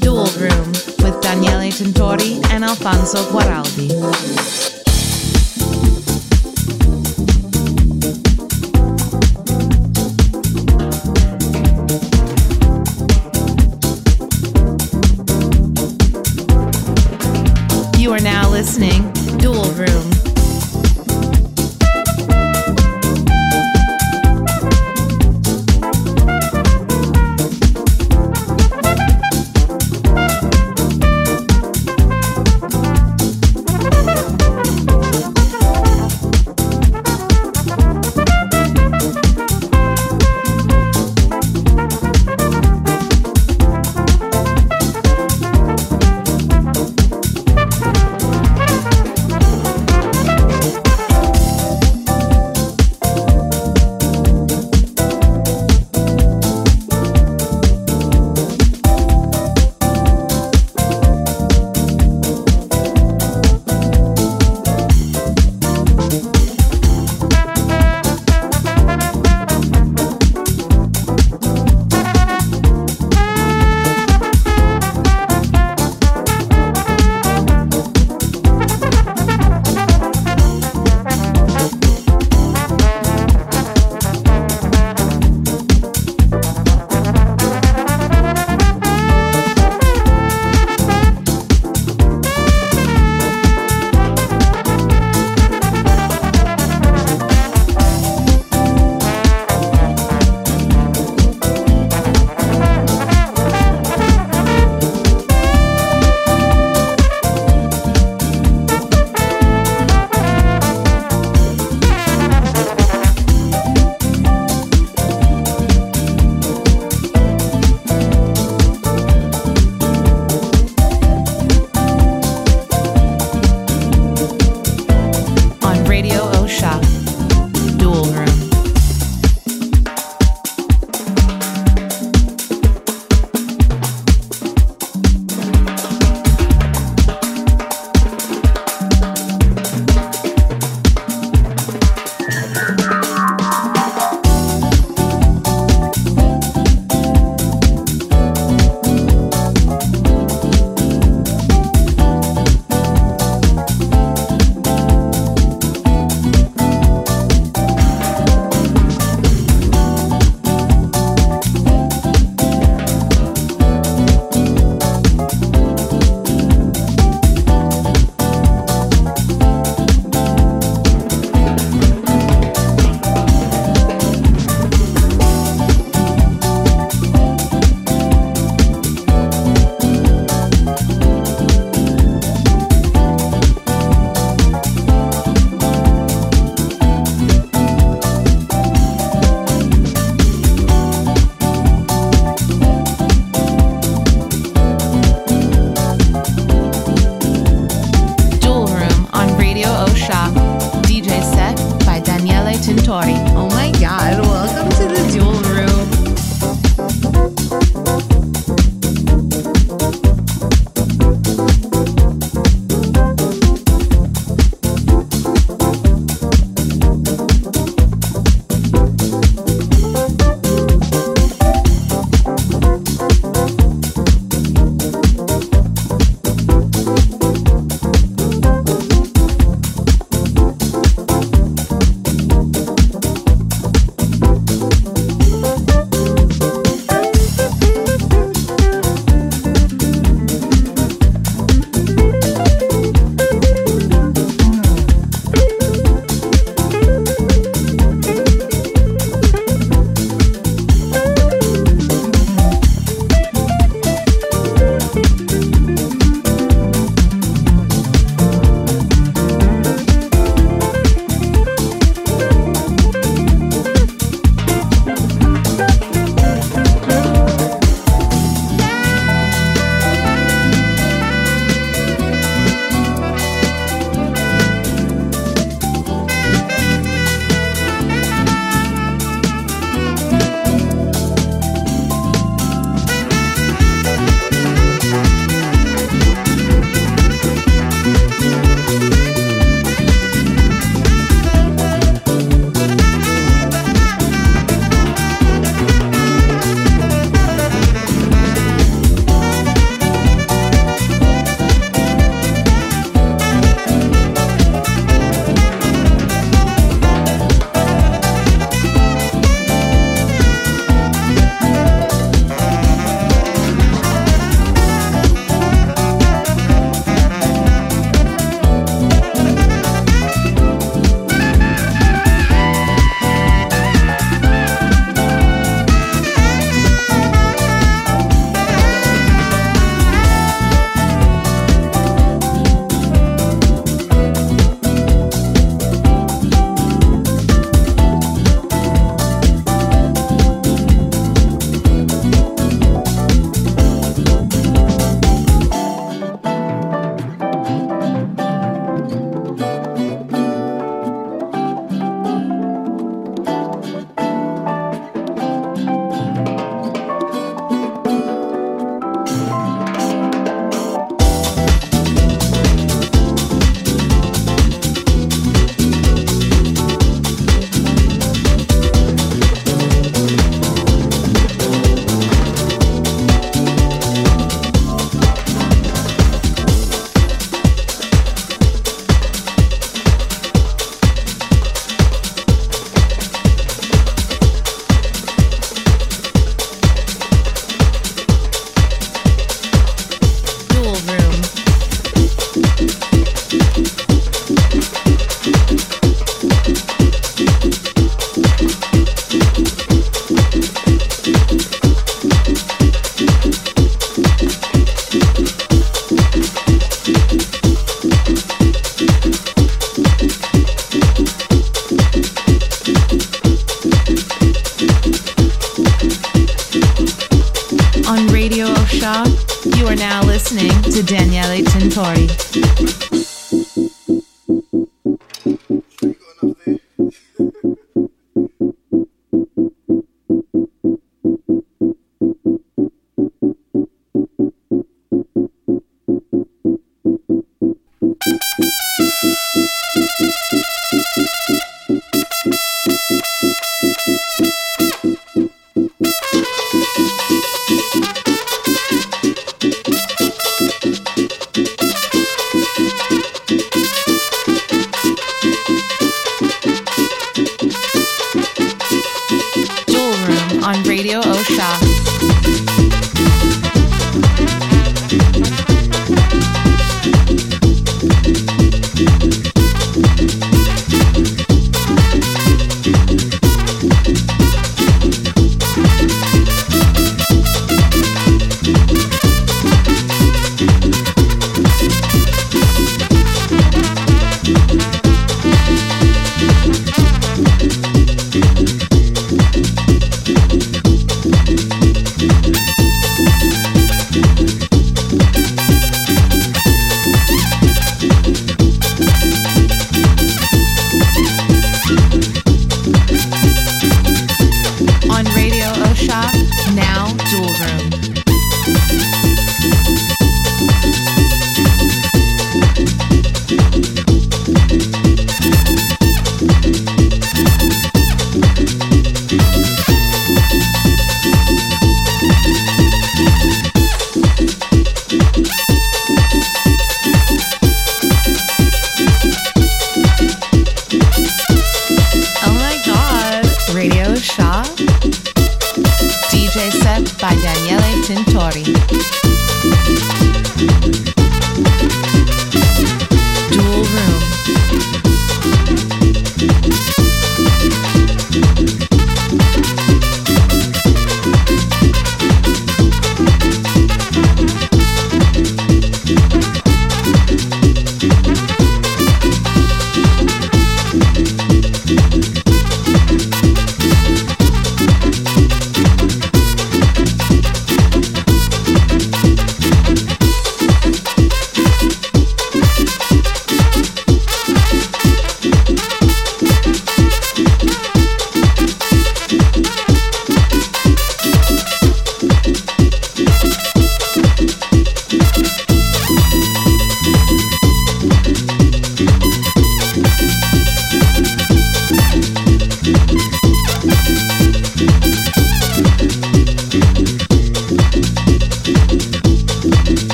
Dual Room with Daniele Tintori and Alfonso Guaraldi.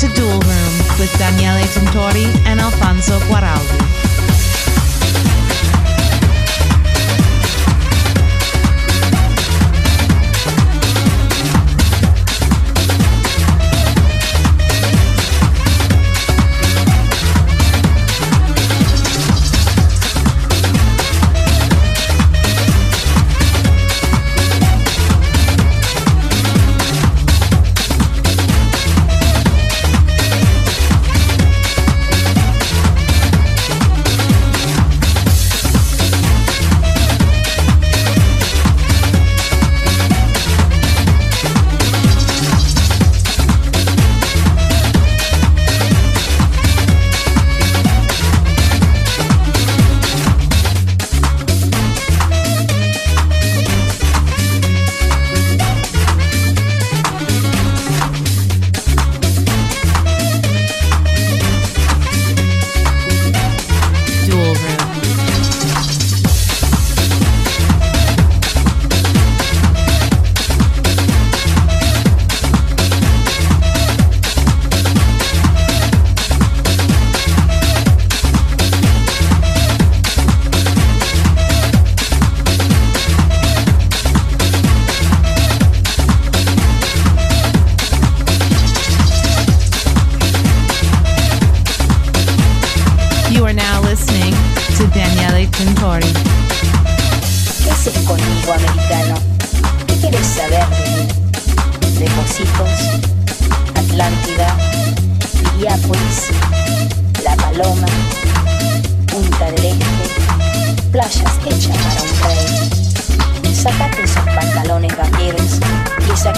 to Dual Room with Daniele Tintori and Alfonso Guaraldi.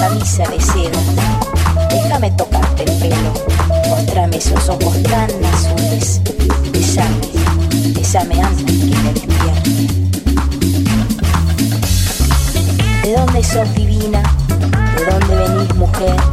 camisa de seda. Déjame tocarte el pelo, mostrame esos ojos tan azules. Besame, besame antes que me despierte. ¿De dónde sos divina? ¿De dónde venís mujer?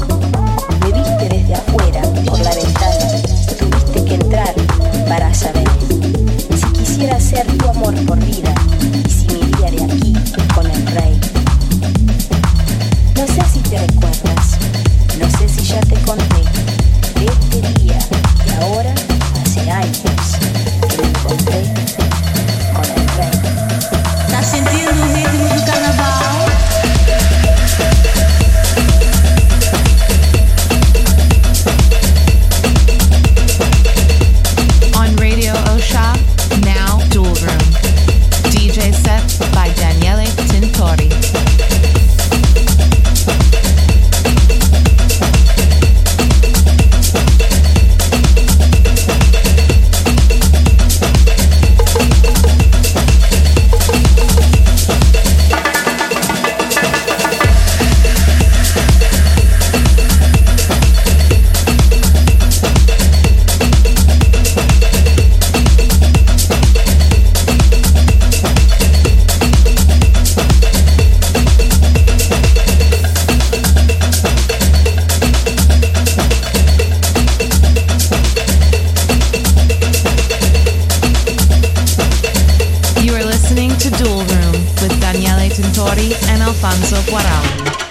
And Alfonso Cuarón.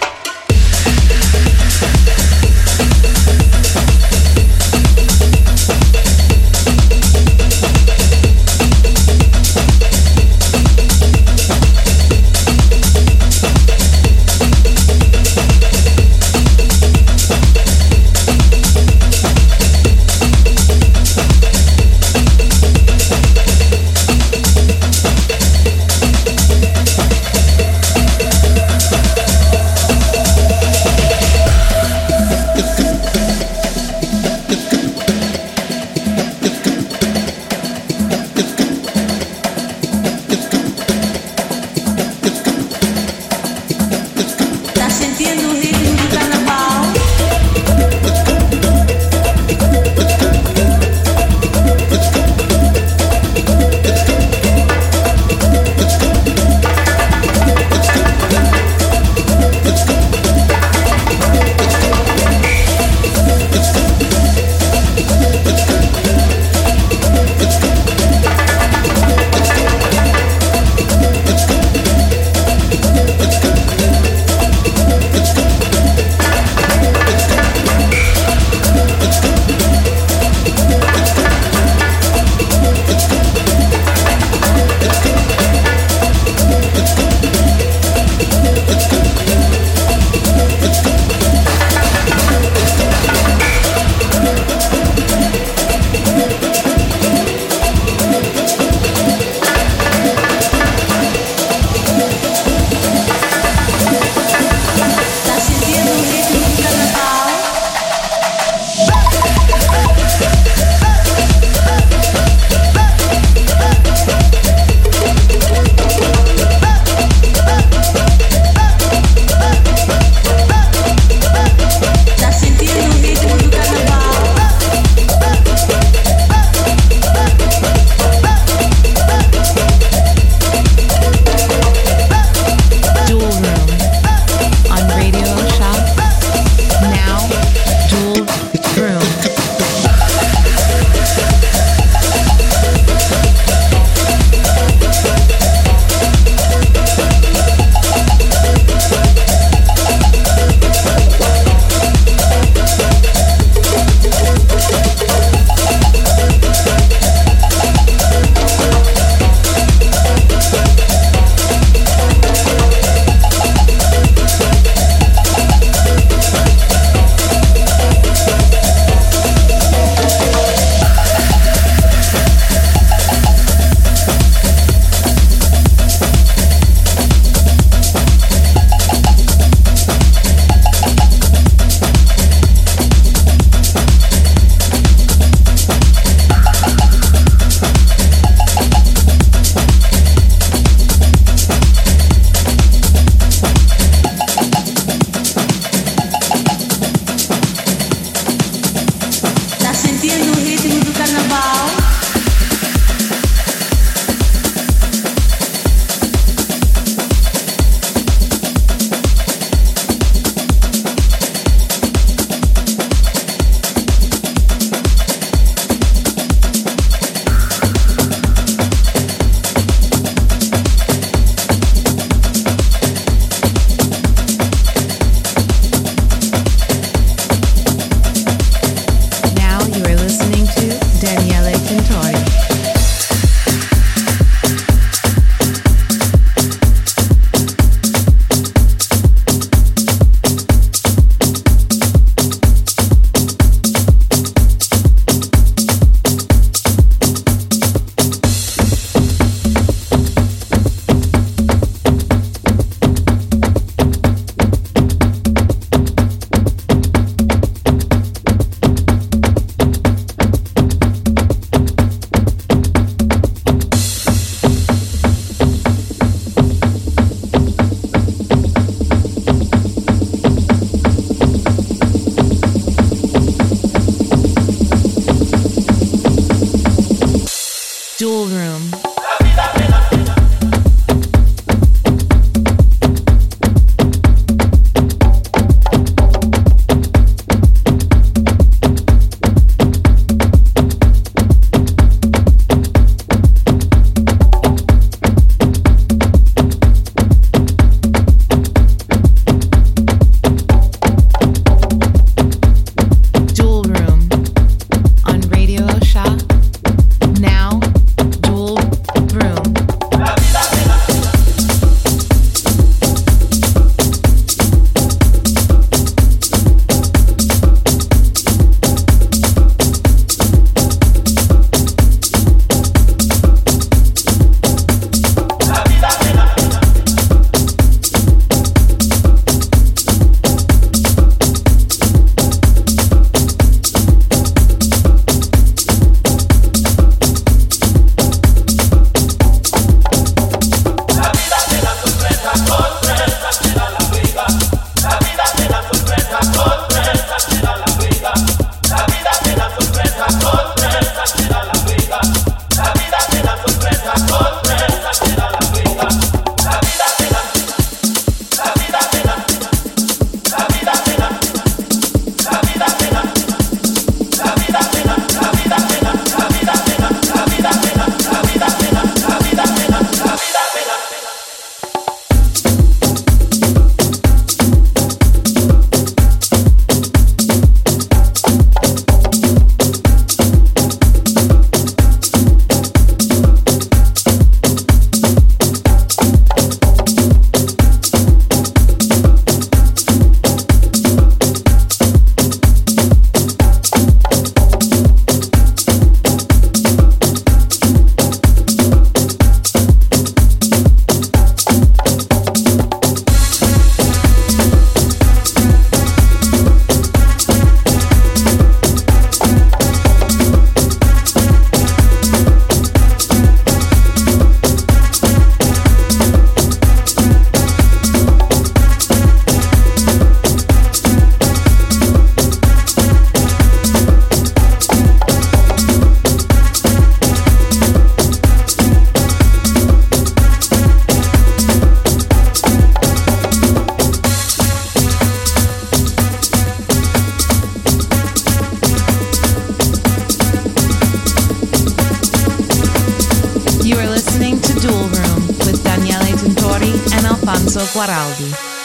Guaraldi.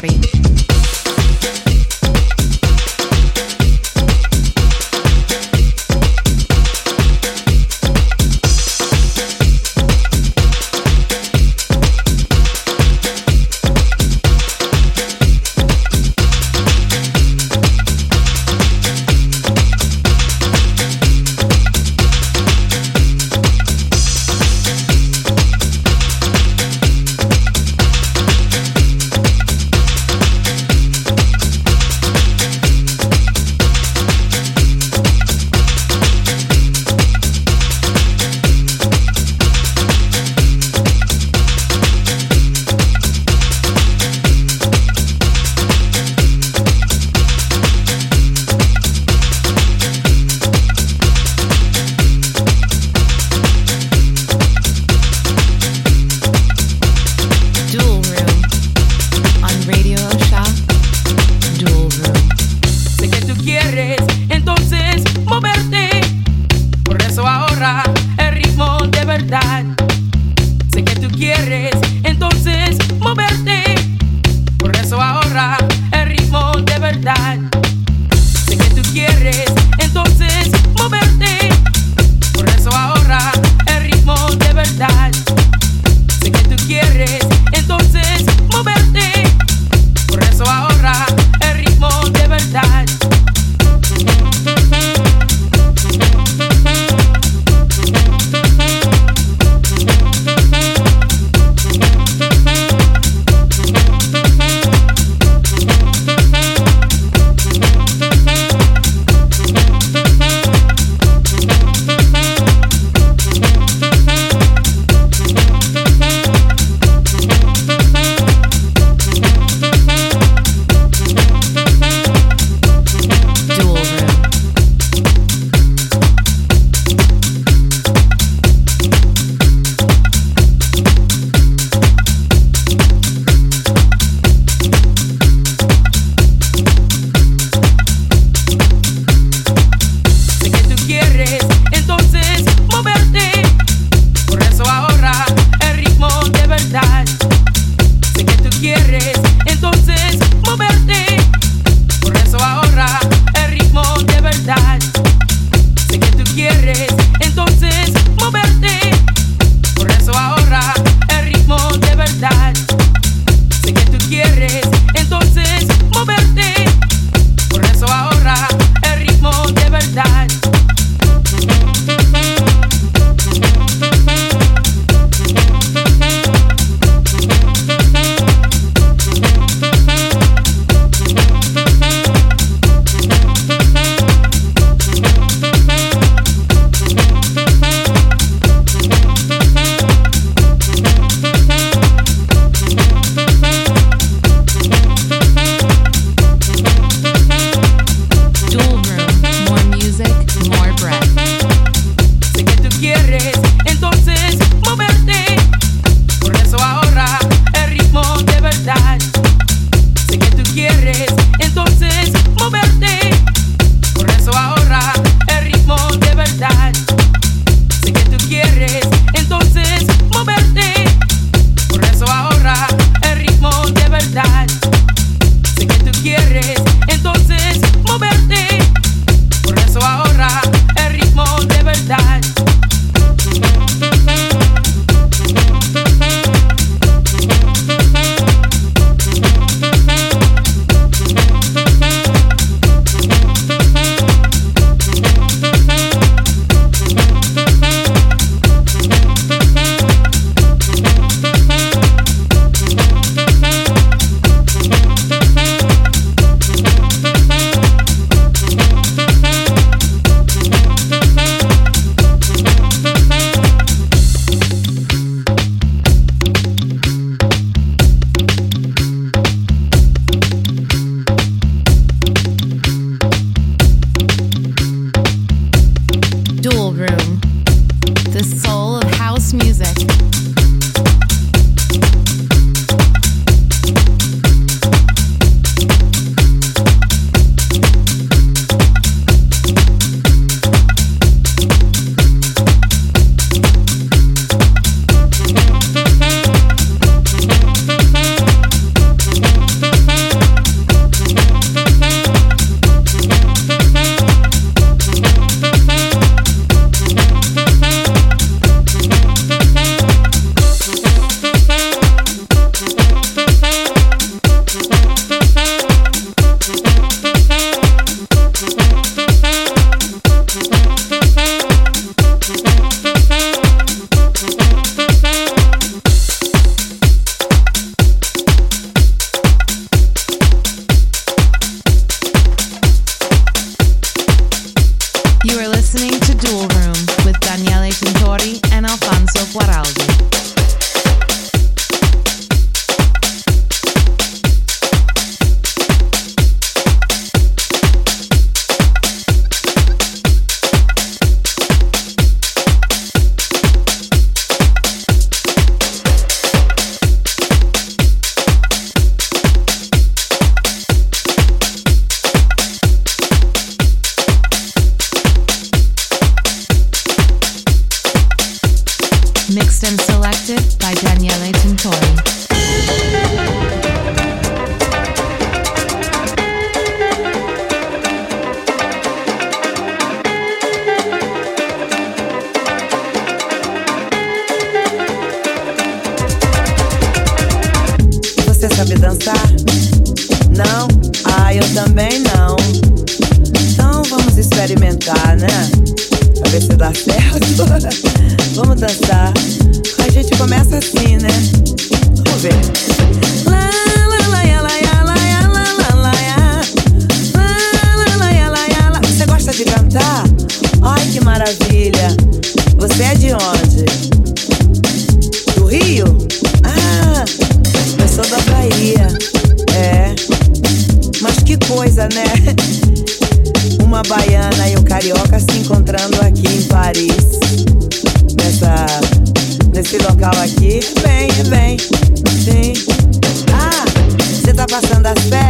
Party.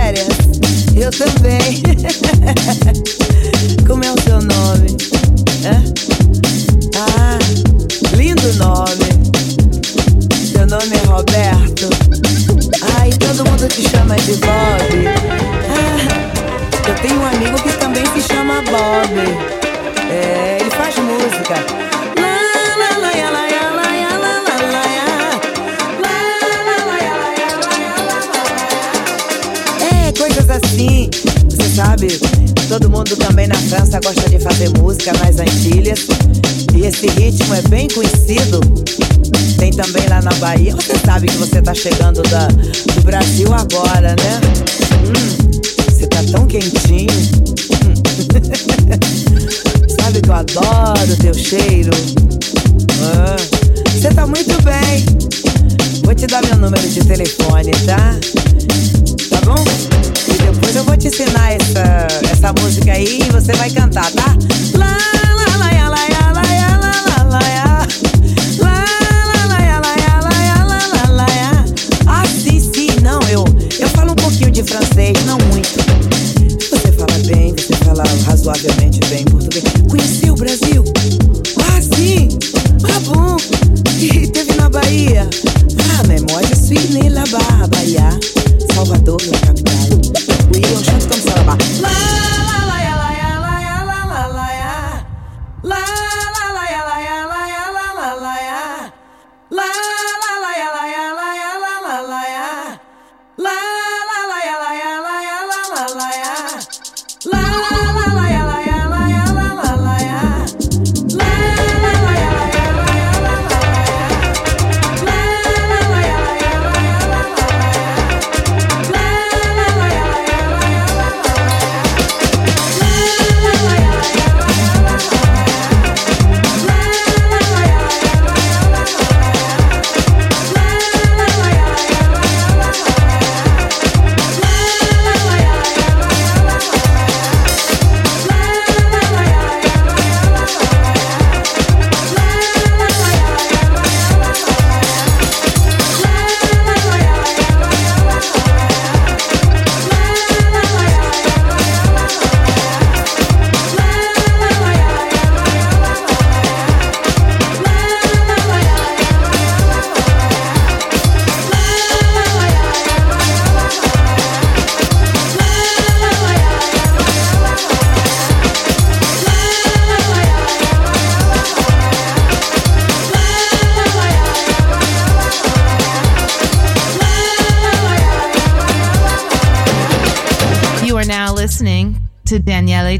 Férias? Eu também. Como é o seu nome? Ah, lindo nome. Seu nome é Roberto. Ai, todo mundo te chama de Bob. Ah, eu tenho um amigo que também se chama Bob. É, ele faz música. Todo mundo também na França gosta de fazer música nas Antilhas. E esse ritmo é bem conhecido. Tem também lá na Bahia. Você sabe que você tá chegando da, do Brasil agora, né? Hum, você tá tão quentinho. Hum. sabe que eu adoro teu cheiro. Ah, Você tá muito bem. Vou te dar meu número de telefone, tá? Tá bom? E depois eu vou te ensinar essa, essa música aí e você vai cantar, tá? Lá, lá, lá, lá, lá, lá, lá, lá, lá, lá. Ah, eu, eu falo um pouquinho de francês, não muito. Você fala bem, você fala razoavelmente bem português. Conheceu o Brasil? Ah, sim! Ah, bom! E teve na Bahia? Ah, je suis né là-bas, Bahia. Salvador, la capitale. the ocean's conserver.